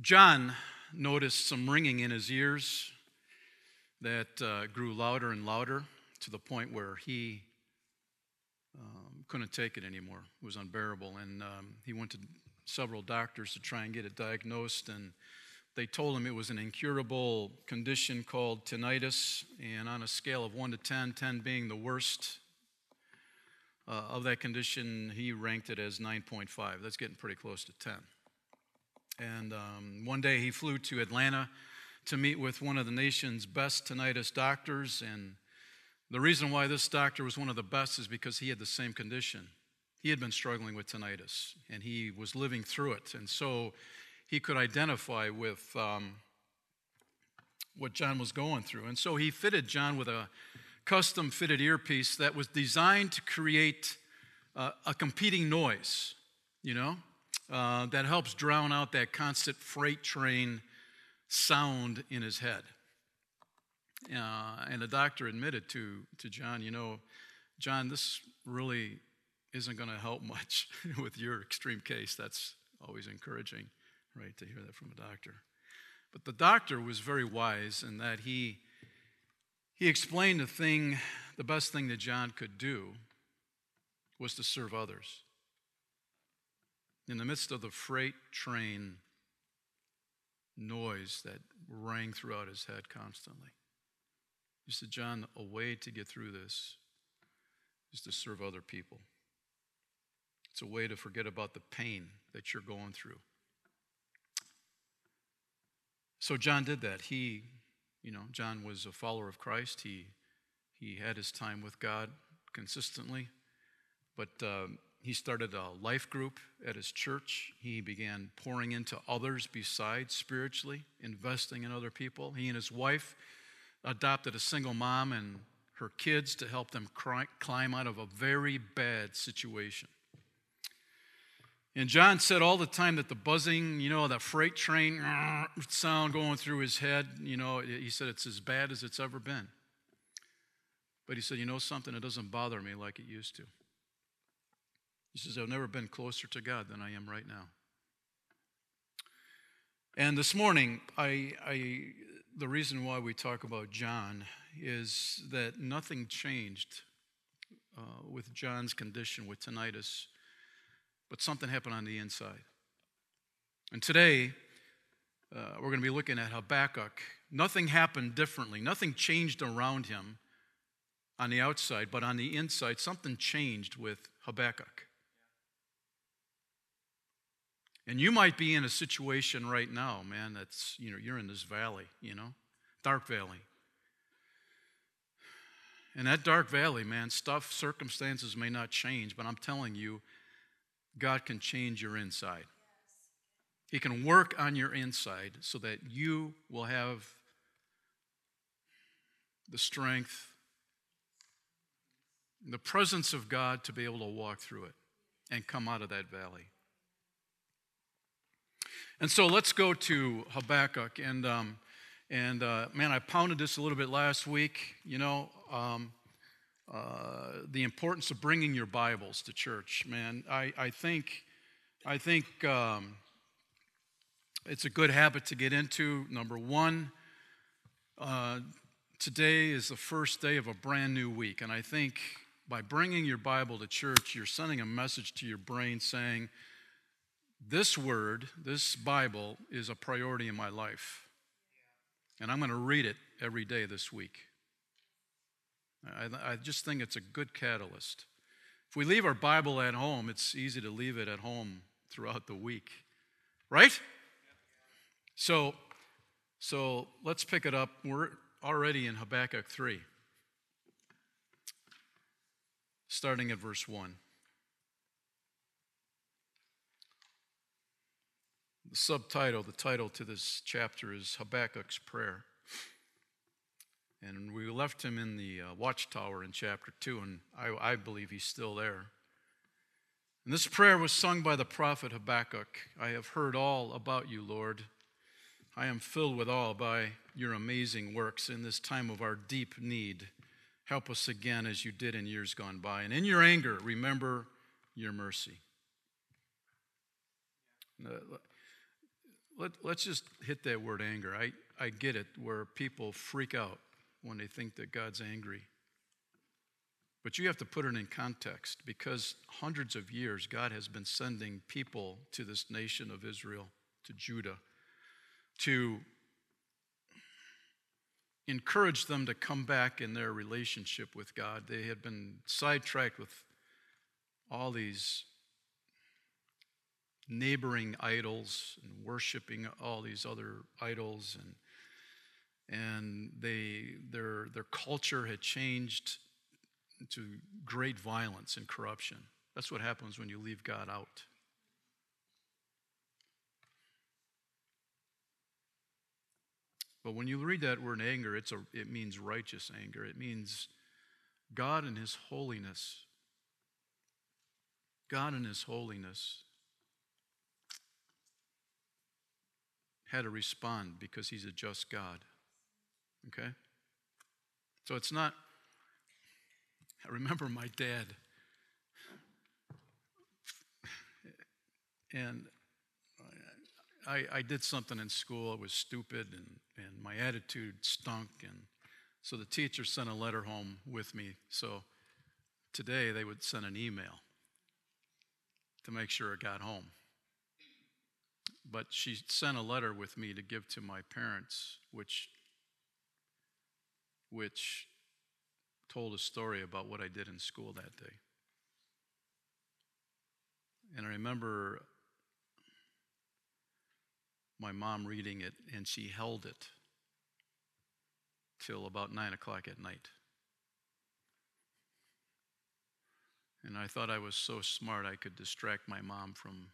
John noticed some ringing in his ears that uh, grew louder and louder to the point where he um, couldn't take it anymore. It was unbearable. And um, he went to several doctors to try and get it diagnosed. And they told him it was an incurable condition called tinnitus. And on a scale of 1 to 10, 10 being the worst uh, of that condition, he ranked it as 9.5. That's getting pretty close to 10. And um, one day he flew to Atlanta to meet with one of the nation's best tinnitus doctors. And the reason why this doctor was one of the best is because he had the same condition. He had been struggling with tinnitus and he was living through it. And so he could identify with um, what John was going through. And so he fitted John with a custom fitted earpiece that was designed to create uh, a competing noise, you know? Uh, that helps drown out that constant freight train sound in his head. Uh, and the doctor admitted to, to John, you know, John, this really isn't going to help much with your extreme case. That's always encouraging, right, to hear that from a doctor. But the doctor was very wise in that he, he explained the thing, the best thing that John could do was to serve others in the midst of the freight train noise that rang throughout his head constantly. He said, John, a way to get through this is to serve other people. It's a way to forget about the pain that you're going through. So John did that. He, you know, John was a follower of Christ. He, he had his time with God consistently. But um, he started a life group at his church. He began pouring into others besides spiritually, investing in other people. He and his wife adopted a single mom and her kids to help them climb out of a very bad situation. And John said all the time that the buzzing, you know, that freight train sound going through his head, you know, he said it's as bad as it's ever been. But he said, you know something, it doesn't bother me like it used to. He says, I've never been closer to God than I am right now. And this morning, I, I, the reason why we talk about John is that nothing changed uh, with John's condition with tinnitus, but something happened on the inside. And today, uh, we're going to be looking at Habakkuk. Nothing happened differently, nothing changed around him on the outside, but on the inside, something changed with Habakkuk. And you might be in a situation right now, man, that's, you know, you're in this valley, you know, dark valley. In that dark valley, man, stuff, circumstances may not change, but I'm telling you, God can change your inside. He can work on your inside so that you will have the strength, the presence of God to be able to walk through it and come out of that valley. And so let's go to Habakkuk. And, um, and uh, man, I pounded this a little bit last week. You know, um, uh, the importance of bringing your Bibles to church. Man, I, I think, I think um, it's a good habit to get into. Number one, uh, today is the first day of a brand new week. And I think by bringing your Bible to church, you're sending a message to your brain saying, this word, this Bible, is a priority in my life. And I'm going to read it every day this week. I, I, just think it's a good catalyst. If we leave our Bible at home, it's easy to leave it at home throughout the week, right? So, so let's pick it up. We're already in Habakkuk 3, starting at verse 1. The subtitle, the title to this chapter is Habakkuk's Prayer. And we left him in the uh, watchtower in chapter 2, and I, I believe he's still there. And this prayer was sung by the prophet Habakkuk I have heard all about you, Lord. I am filled with awe by your amazing works in this time of our deep need. Help us again as you did in years gone by. And in your anger, remember your mercy. Let, let's just hit that word anger. I, I get it, where people freak out when they think that God's angry. But you have to put it in context because hundreds of years God has been sending people to this nation of Israel, to Judah, to encourage them to come back in their relationship with God. They had been sidetracked with all these neighboring idols and worshiping all these other idols and and they their their culture had changed to great violence and corruption. That's what happens when you leave God out. But when you read that word anger, it's a, it means righteous anger. It means God and His holiness. God and His holiness had to respond because He's a just God. Okay? So it's not, I remember my dad, and I, I did something in school. It was stupid, and, and my attitude stunk. And so the teacher sent a letter home with me. So today they would send an email to make sure it got home. But she sent a letter with me to give to my parents, which, which told a story about what I did in school that day. And I remember my mom reading it, and she held it till about nine o'clock at night. And I thought I was so smart I could distract my mom from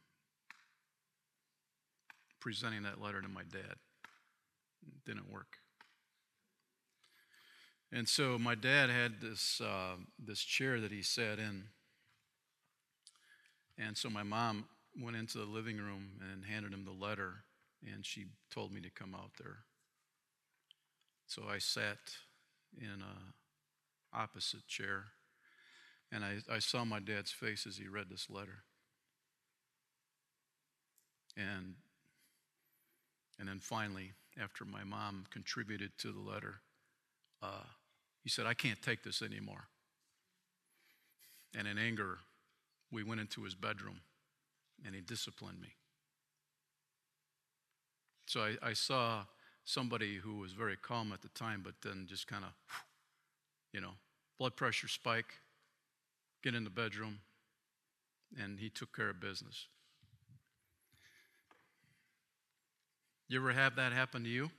presenting that letter to my dad. It didn't work. And so my dad had this, uh, this chair that he sat in. And so my mom went into the living room and handed him the letter and she told me to come out there. So I sat in a opposite chair, and I, I saw my dad's face as he read this letter. And and then finally, after my mom contributed to the letter, uh, he said, I can't take this anymore. And in anger, we went into his bedroom and he disciplined me. So I, I saw somebody who was very calm at the time, but then just kind of, you know, blood pressure spike, get in the bedroom, and he took care of business. You ever have that happen to you?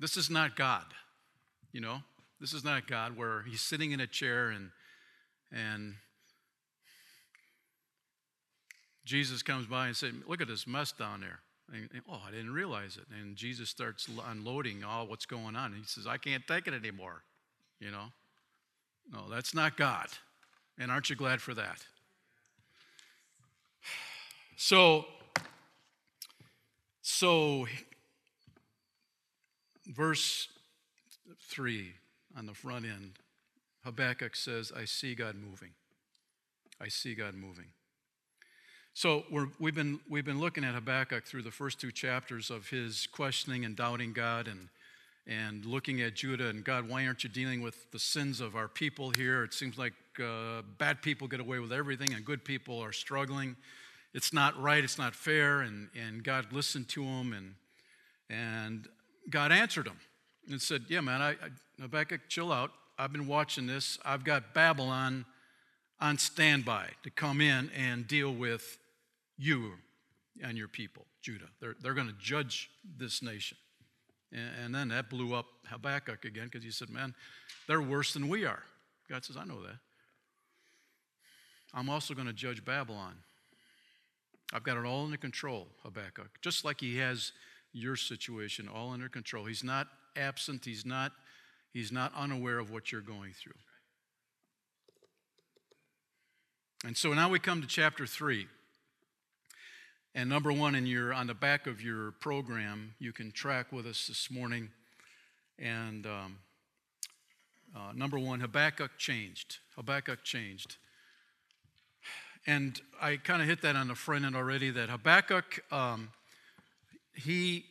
This is not God, you know? This is not God where he's sitting in a chair and and Jesus comes by and says, Look at this mess down there. And, oh, I didn't realize it. And Jesus starts unloading all what's going on. And he says, I can't take it anymore. You know? No, that's not God. And aren't you glad for that? So, so verse 3 on the front end, Habakkuk says, I see God moving. I see God moving. So we have been, we've been looking at Habakkuk through the first two chapters of his questioning and doubting God and, and looking at Judah and God, why aren't you dealing with the sins of our people here? It seems like uh, bad people get away with everything and good people are struggling. It's not right, it's not fair. And, and God listened to him and, and God answered him and said, Yeah, man, I, I, Habakkuk, chill out. I've been watching this. I've got Babylon on standby to come in and deal with you and your people, Judah. They're, they're going to judge this nation. And, and then that blew up Habakkuk again because he said, Man, they're worse than we are. God says, I know that. I'm also going to judge Babylon. I've got it all under control, Habakkuk, just like he has your situation all under control. He's not absent, he's not, he's not unaware of what you're going through. And so now we come to chapter 3. And number one, in your, on the back of your program, you can track with us this morning. And um, uh, number one, Habakkuk changed. Habakkuk changed. And I kind of hit that on the front end already that Habakkuk, um, he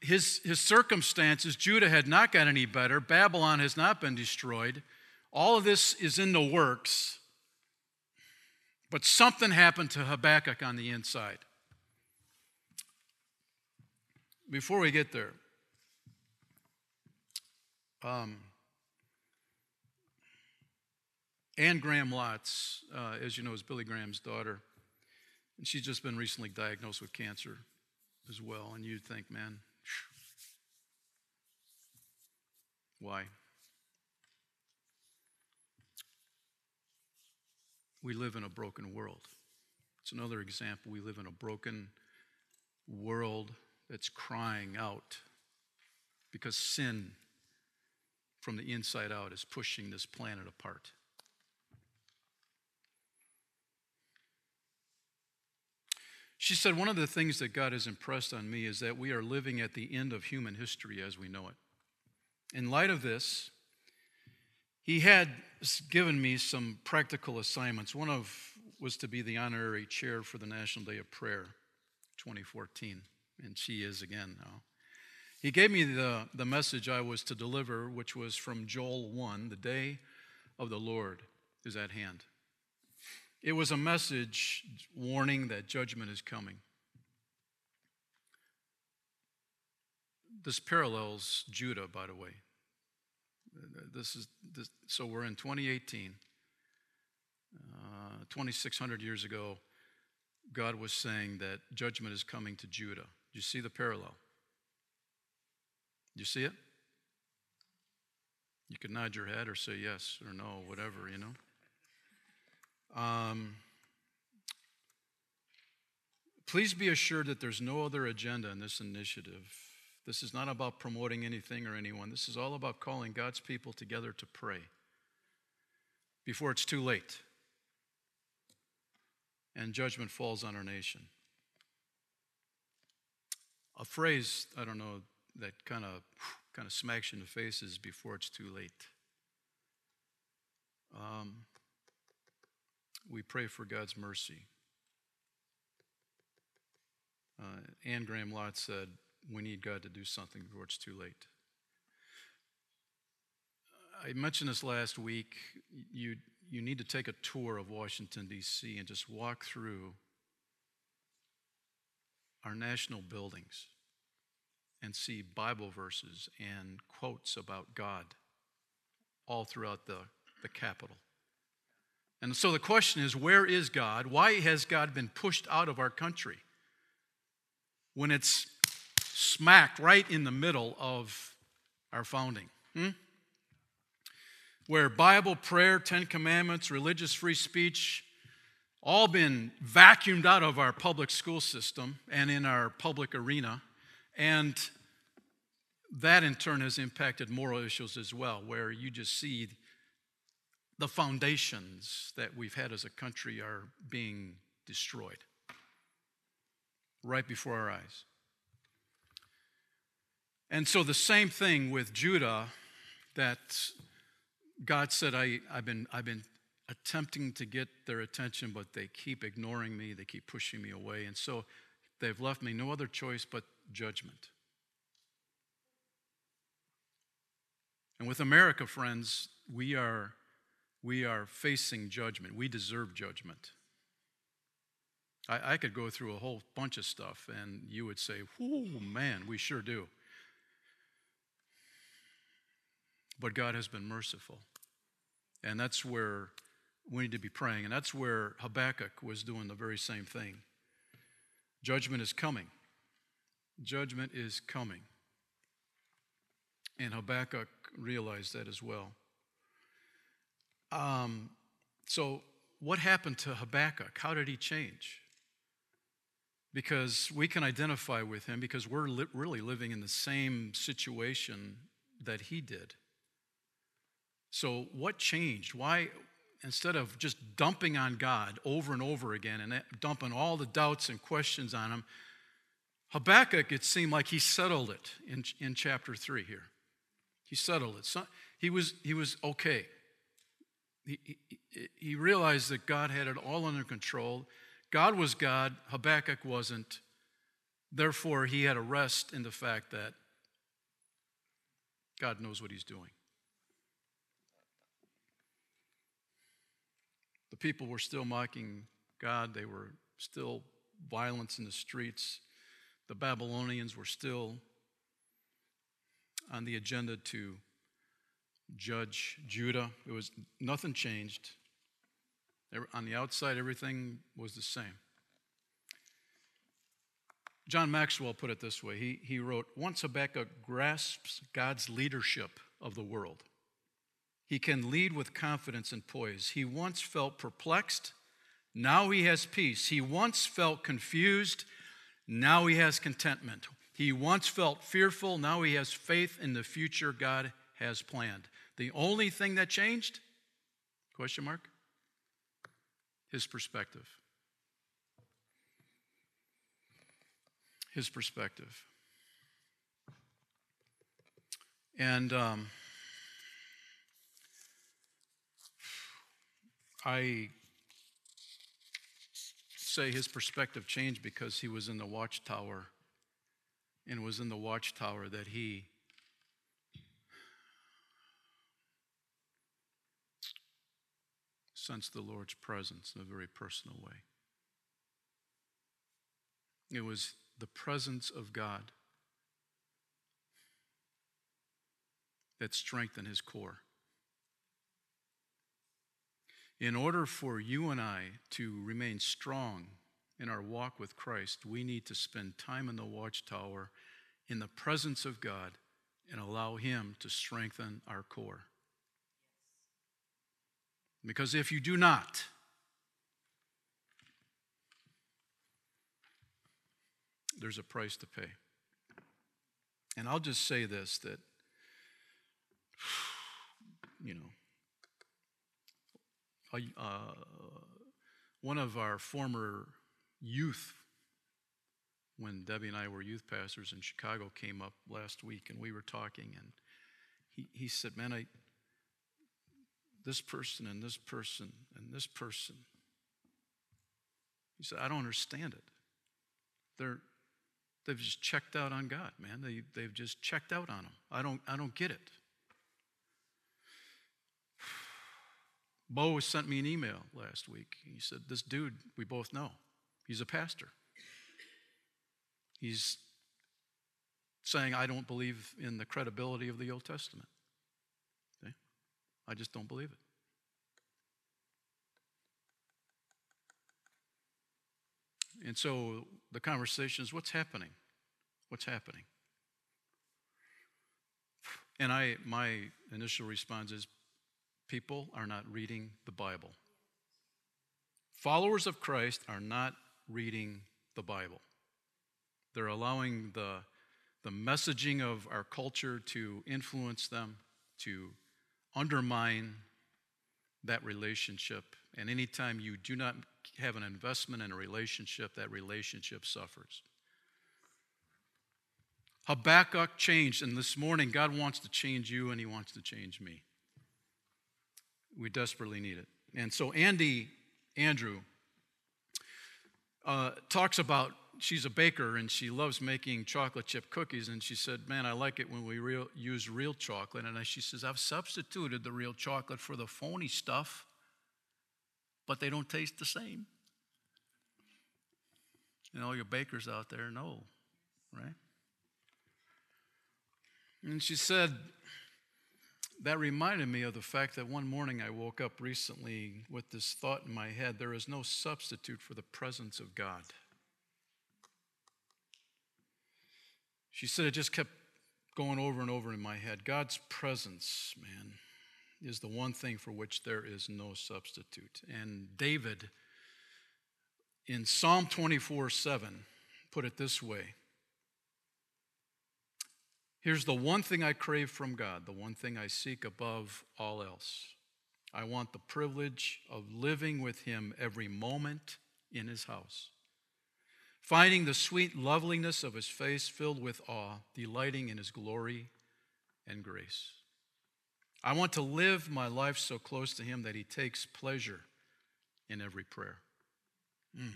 his, his circumstances, Judah had not got any better. Babylon has not been destroyed. All of this is in the works. But something happened to Habakkuk on the inside. Before we get there, um, Anne Graham Lotz, uh, as you know, is Billy Graham's daughter. And she's just been recently diagnosed with cancer as well. And you'd think, man, why? We live in a broken world. It's another example. We live in a broken world that's crying out because sin from the inside out is pushing this planet apart. She said, One of the things that God has impressed on me is that we are living at the end of human history as we know it. In light of this, he had given me some practical assignments. One of was to be the honorary chair for the National Day of Prayer 2014, and she is again now. He gave me the, the message I was to deliver, which was from Joel 1 the day of the Lord is at hand. It was a message warning that judgment is coming. This parallels Judah, by the way. This is this, so we're in 2018. Uh, 2,600 years ago, God was saying that judgment is coming to Judah. Do you see the parallel? Do you see it? You could nod your head or say yes or no, whatever, you know. Um, please be assured that there's no other agenda in this initiative. This is not about promoting anything or anyone. This is all about calling God's people together to pray before it's too late and judgment falls on our nation. A phrase, I don't know, that kind of kind of smacks you in the face is before it's too late. Um, we pray for God's mercy. Uh, Anne Graham Lotz said, We need God to do something before it's too late. I mentioned this last week. You, you need to take a tour of Washington, D.C., and just walk through our national buildings and see Bible verses and quotes about God all throughout the, the Capitol. And so the question is where is God? Why has God been pushed out of our country when it's smacked right in the middle of our founding? Hmm? Where Bible, prayer, Ten Commandments, religious free speech, all been vacuumed out of our public school system and in our public arena. And that in turn has impacted moral issues as well, where you just see the foundations that we've had as a country are being destroyed right before our eyes. And so, the same thing with Judah that God said, I, have been, I've been attempting to get their attention, but they keep ignoring me, they keep pushing me away. And so, they've left me no other choice but judgment. And with America, friends, we are we are facing judgment. We deserve judgment. I, I could go through a whole bunch of stuff, and you would say, oh, man, we sure do. But God has been merciful. And that's where we need to be praying. And that's where Habakkuk was doing the very same thing. Judgment is coming. Judgment is coming. And Habakkuk realized that as well. Um, so, what happened to Habakkuk? How did he change? Because we can identify with him because we're li- really living in the same situation that he did. So, what changed? Why, instead of just dumping on God over and over again and dumping all the doubts and questions on him, Habakkuk, it seemed like he settled it in, in chapter 3 here. He settled it. So, he, was, he was okay he, he, realized that God had it all under control. God was God, Habakkuk wasn't. Therefore, he had a rest in the fact that God knows what he's doing. The people were still mocking God, they were still violence in the streets. The Babylonians were still on the agenda to judge Judah. It was nothing changed. On the outside, everything was the same. John Maxwell put it this way he, he wrote Once Habakkuk grasps God's leadership of the world, he can lead with confidence and poise. He once felt perplexed, now he has peace. He once felt confused, now he has contentment. He once felt fearful, now he has faith in the future God has planned. The only thing that changed? Question mark? His perspective. his perspective. And um, I say his perspective changed because he was in the watchtower and was in the watchtower that he sensed the Lord's presence in a very personal way. It was the presence of God that strengthened his core. In order for you and I to remain strong in our walk with Christ, we need to spend time in the watchtower in the presence of God and allow Him to strengthen our core. Because if you do not, there's a price to pay. And I'll just say this that, you know, uh, one of our former youth, when Debbie and I were youth pastors in Chicago, came up last week and we were talking, and he, he said, Man, I, this person and this person and this person, he said, I don't understand it. They're, They've just checked out on God, man. They, they've just checked out on Him. I don't, I don't get it. Bo sent me an email last week. He said, This dude we both know, he's a pastor. He's saying, I don't believe in the credibility of the Old Testament. I just don't believe it. And so the conversation is what's happening? What's happening? And I my initial response is people are not reading the Bible. Followers of Christ are not reading the Bible. They're allowing the, the messaging of our culture to influence them, to undermine that relationship. And anytime you do not have an investment in a relationship, that relationship suffers. Habakkuk changed, and this morning God wants to change you and He wants to change me. We desperately need it. And so Andy Andrew uh, talks about she's a baker and she loves making chocolate chip cookies. And she said, Man, I like it when we real, use real chocolate. And she says, I've substituted the real chocolate for the phony stuff but they don't taste the same. And all your bakers out there know, right? And she said, that reminded me of the fact that one morning I woke up recently with this thought in my head there is no substitute for the presence of God. She said it just kept going over and over in my head. God's presence, man is the one thing for which there is no substitute. And David, in Psalm 24 7, put it this way Here's the one thing I crave from God, the one thing I seek above all else. I want the privilege of living with Him every moment in His house, finding the sweet loveliness of His face filled with awe, delighting in His glory and grace. I want to live my life so close to Him that He takes pleasure in every prayer. Mm.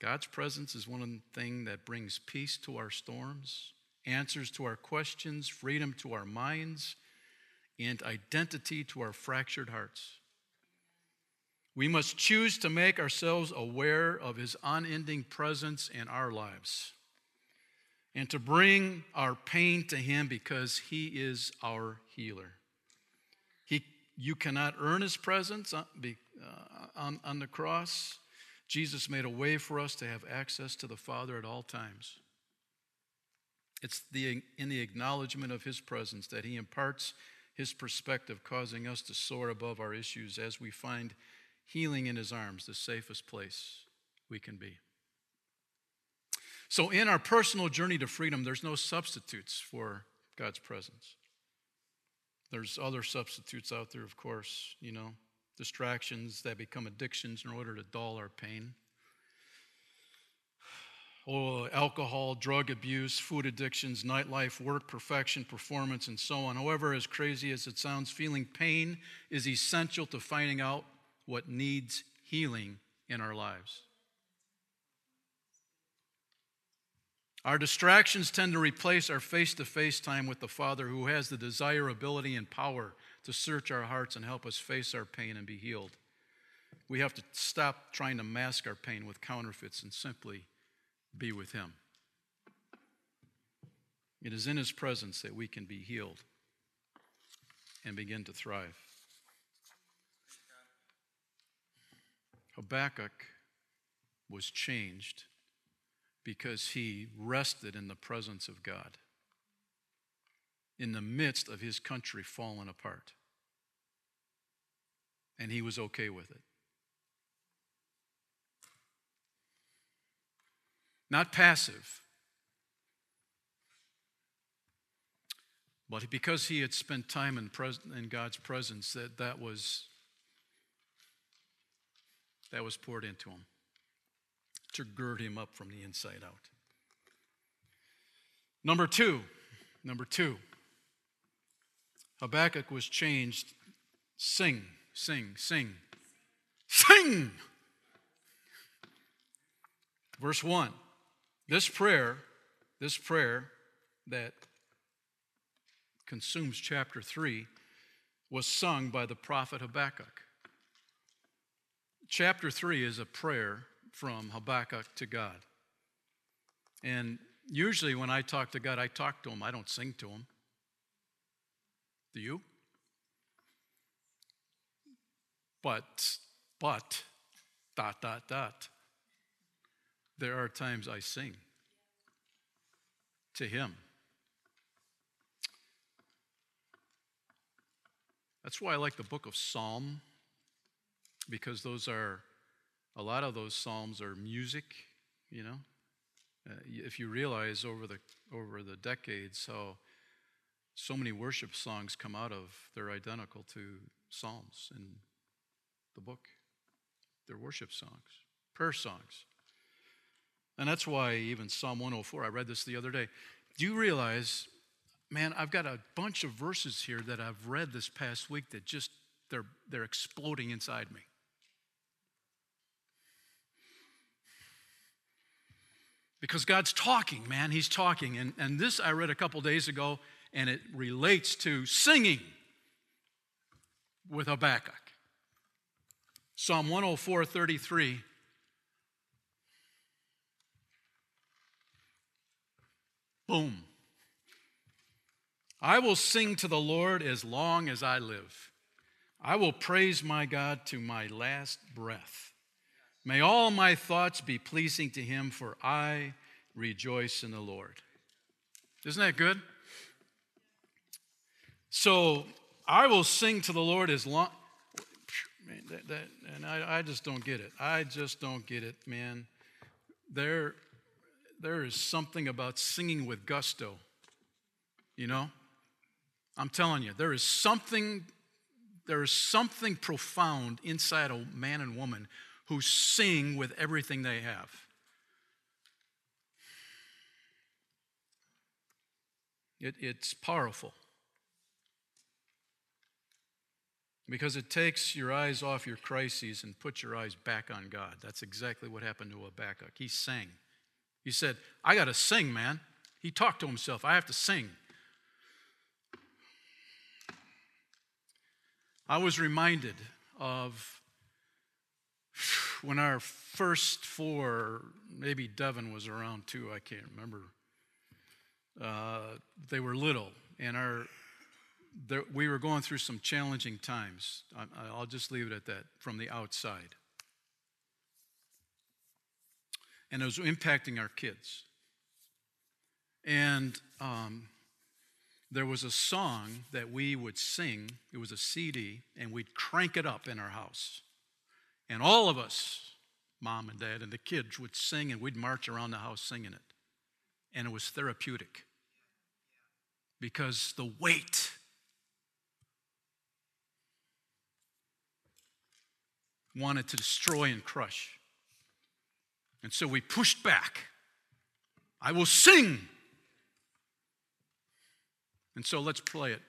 God's presence is one thing that brings peace to our storms, answers to our questions, freedom to our minds, and identity to our fractured hearts. We must choose to make ourselves aware of His unending presence in our lives and to bring our pain to Him because He is our healer. He, you cannot earn His presence on, uh, on, on the cross. Jesus made a way for us to have access to the Father at all times. It's the, in the acknowledgement of His presence that He imparts His perspective, causing us to soar above our issues as we find healing in His arms, the safest place we can be. So, in our personal journey to freedom, there's no substitutes for God's presence. There's other substitutes out there, of course, you know, distractions that become addictions in order to dull our pain. Oh, alcohol, drug abuse, food addictions, nightlife, work, perfection, performance, and so on. However, as crazy as it sounds, feeling pain is essential to finding out what needs healing in our lives. Our distractions tend to replace our face to face time with the Father who has the desire, ability, and power to search our hearts and help us face our pain and be healed. We have to stop trying to mask our pain with counterfeits and simply be with Him. It is in His presence that we can be healed and begin to thrive. Habakkuk was changed because he rested in the presence of God in the midst of his country falling apart. And he was okay with it. Not passive, but because he had spent time in, pres- in God's presence, that, that was that was poured into him to gird him up from the inside out. Number two, number two, Habakkuk was changed. Sing, sing, sing, sing. Verse 1. This prayer, this prayer that consumes chapter 3, was sung by the prophet Habakkuk. Chapter 3 is a prayer from Habakkuk to God. And usually when I talk to God, I talk to him, I don't sing to him. Do you? But, but, dot, dot, dot. There are times I sing to him. That's why I like the book of Psalm, because those are a lot of those psalms are music, you know. Uh, if you realize over the over the decades how so many worship songs come out of, they're identical to psalms in the book. They're worship songs, prayer songs. And that's why even Psalm 104, I read this the other day. Do you realize, man, I've got a bunch of verses here that I've read this past week that just they're they're exploding inside me. Because God's talking, man. He's talking. And, and this I read a couple days ago, and it relates to singing with Habakkuk. Psalm 104 33. Boom. I will sing to the Lord as long as I live. I will praise my God to my last breath. May all my thoughts be pleasing to him, for I rejoice in the Lord. Isn't that good? So I will sing to the Lord as long. Man, that, that, and I, I just don't get it. I just don't get it, man. There, there is something about singing with gusto. You know? I'm telling you, there is something, there is something profound inside a man and woman who sing with everything they have. It, it's powerful. Because it takes your eyes off your crises and puts your eyes back on God. That's exactly what happened to Habakkuk. He sang. He said, I got to sing, man. He talked to himself. I have to sing. I was reminded of when our first four, maybe Devin was around too, I can't remember. Uh, they were little, and our there, we were going through some challenging times. I, I'll just leave it at that from the outside. And it was impacting our kids. And um, there was a song that we would sing, it was a CD, and we'd crank it up in our house. And all of us, mom and dad, and the kids would sing, and we'd march around the house singing it. And it was therapeutic because the weight wanted to destroy and crush. And so we pushed back. I will sing. And so let's play it.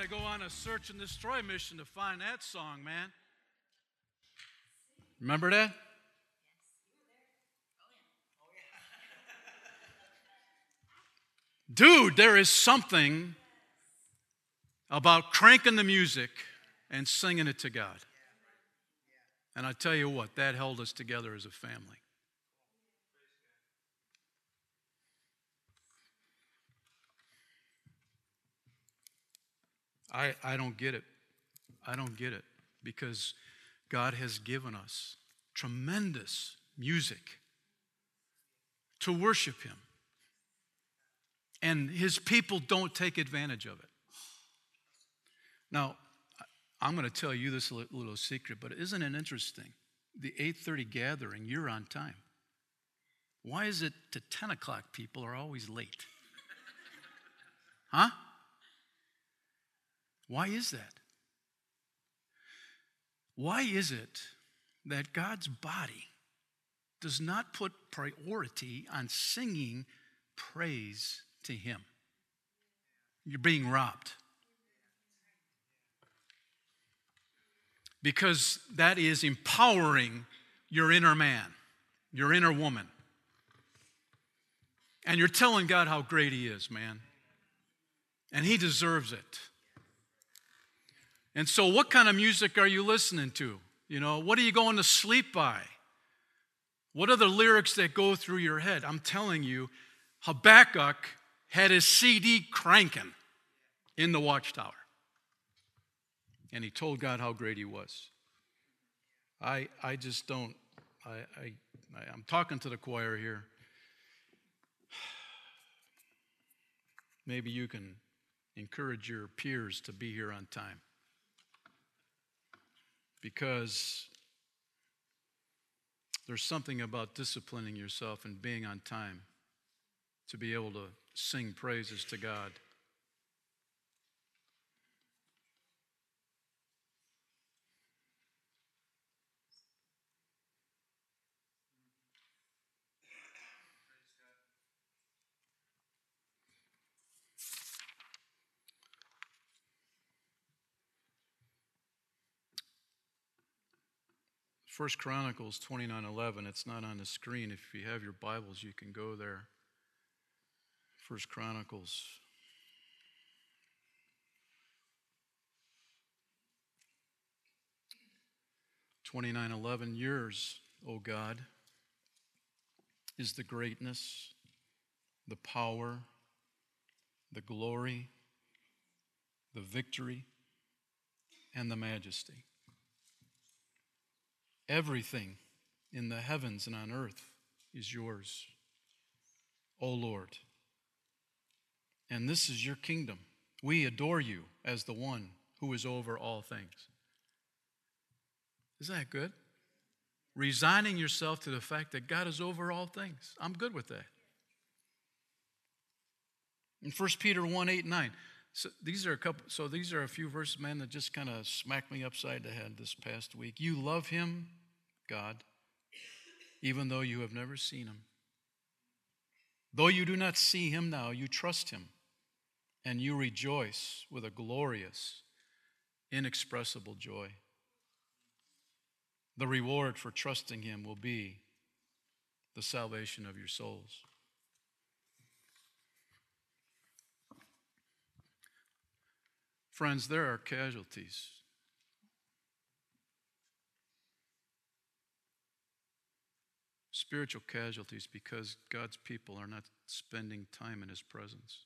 To go on a search and destroy mission to find that song, man. Remember that? Dude, there is something about cranking the music and singing it to God. And I tell you what, that held us together as a family. I, I don't get it. I don't get it because God has given us tremendous music to worship Him. And His people don't take advantage of it. Now, I'm going to tell you this little secret, but isn't it interesting? The 8:30 gathering, you're on time. Why is it to 10 o'clock people are always late? Huh? Why is that? Why is it that God's body does not put priority on singing praise to Him? You're being robbed. Because that is empowering your inner man, your inner woman. And you're telling God how great He is, man. And He deserves it. And so, what kind of music are you listening to? You know, what are you going to sleep by? What are the lyrics that go through your head? I'm telling you, Habakkuk had his CD cranking in the watchtower. And he told God how great he was. I, I just don't, I, I, I'm talking to the choir here. Maybe you can encourage your peers to be here on time because there's something about disciplining yourself and being on time to be able to sing praises to God. First Chronicles 29:11. It's not on the screen. If you have your Bibles, you can go there. First Chronicles. Twenty-nine eleven yours, O God, is the greatness, the power, the glory, the victory, and the majesty. Everything in the heavens and on earth is yours, O Lord. And this is your kingdom. We adore you as the one who is over all things. Isn't that good? Resigning yourself to the fact that God is over all things. I'm good with that. In 1 Peter 1 8 9. So these are a couple so these are a few verses, man, that just kind of smacked me upside the head this past week. You love him God, even though you have never seen him. Though you do not see him now, you trust him, and you rejoice with a glorious, inexpressible joy. The reward for trusting him will be the salvation of your souls. Friends, there are casualties spiritual casualties because God's people are not spending time in His presence.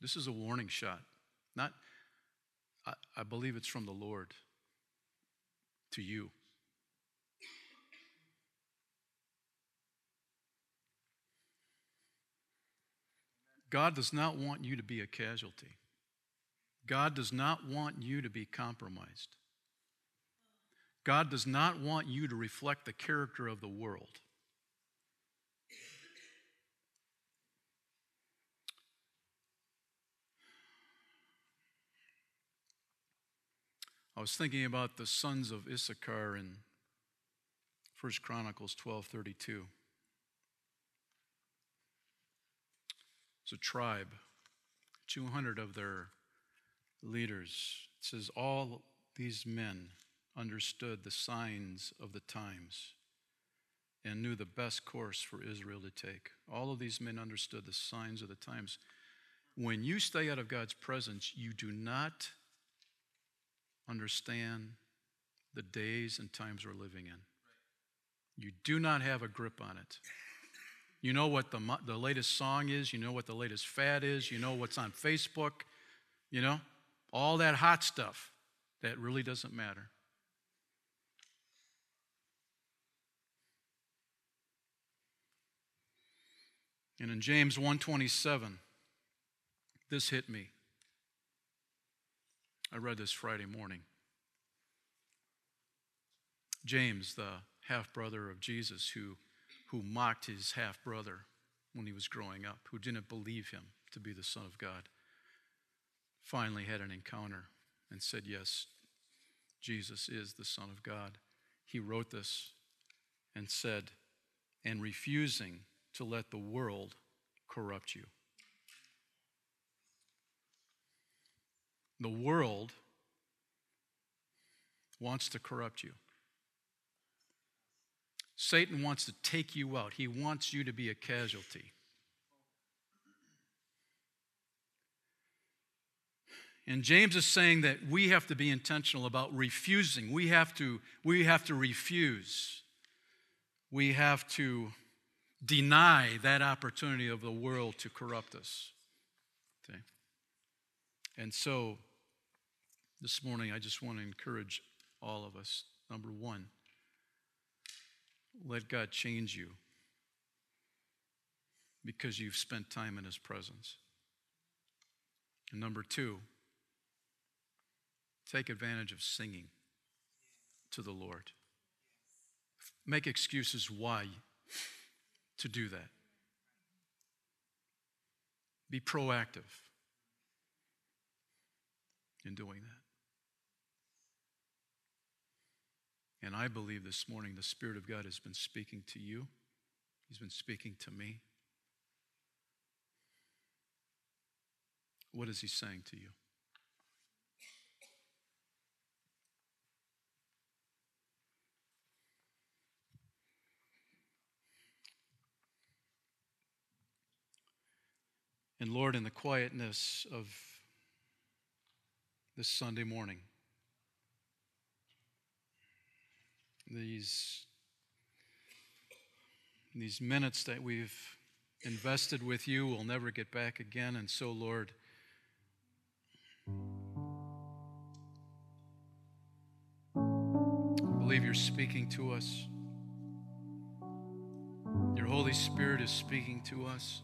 This is a warning shot. Not, I, I believe it's from the Lord to you. God does not want you to be a casualty. God does not want you to be compromised. God does not want you to reflect the character of the world. I was thinking about the sons of Issachar in 1 Chronicles 12:32. It's a tribe, 200 of their leaders. It says all these men understood the signs of the times and knew the best course for Israel to take. All of these men understood the signs of the times. When you stay out of God's presence, you do not understand the days and times we're living in. You do not have a grip on it. You know what the, the latest song is, you know what the latest fad is, you know what's on Facebook, you know, all that hot stuff that really doesn't matter. And in James 127, this hit me. I read this Friday morning. James, the half brother of Jesus, who, who mocked his half brother when he was growing up, who didn't believe him to be the Son of God, finally had an encounter and said, Yes, Jesus is the Son of God. He wrote this and said, and refusing to let the world corrupt you. The world wants to corrupt you. Satan wants to take you out. He wants you to be a casualty. And James is saying that we have to be intentional about refusing. We have to, we have to refuse. We have to deny that opportunity of the world to corrupt us. Okay? And so this morning, I just want to encourage all of us. Number one, let God change you because you've spent time in His presence. And number two, take advantage of singing to the Lord. Make excuses why to do that. Be proactive in doing that. And I believe this morning the Spirit of God has been speaking to you, He's been speaking to me. What is He saying to you? And Lord, in the quietness of this Sunday morning, these, these minutes that we've invested with you will never get back again. And so, Lord, I believe you're speaking to us. Your Holy Spirit is speaking to us.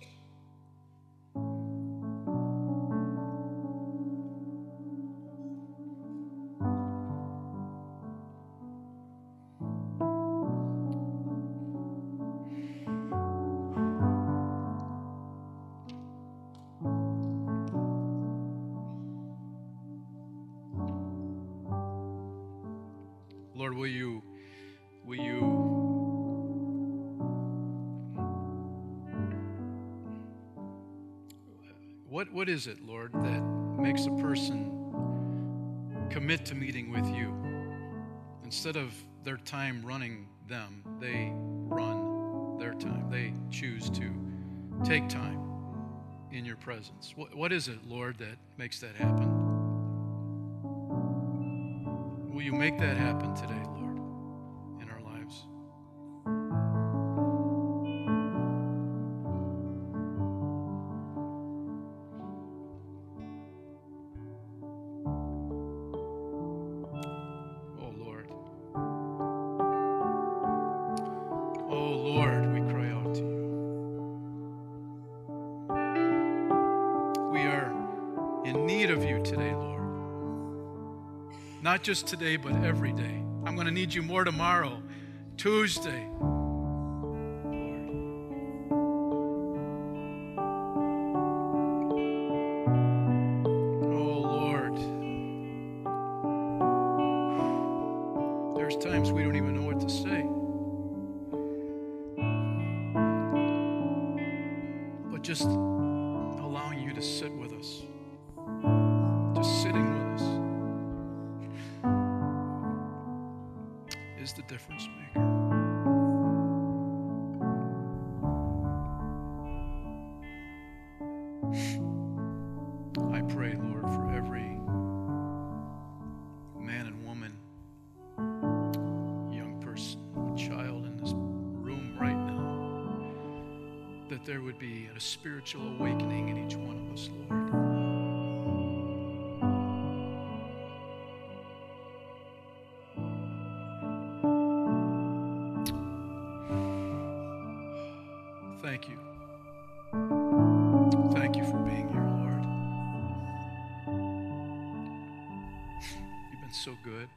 Lord, that makes a person commit to meeting with you? Instead of their time running them, they run their time. They choose to take time in your presence. What, what is it, Lord, that makes that happen? Will you make that happen today, Lord, Not just today, but every day. I'm going to need you more tomorrow, Tuesday. Is the difference maker. I pray, Lord, for every man and woman, young person, child in this room right now, that there would be a spiritual awakening good.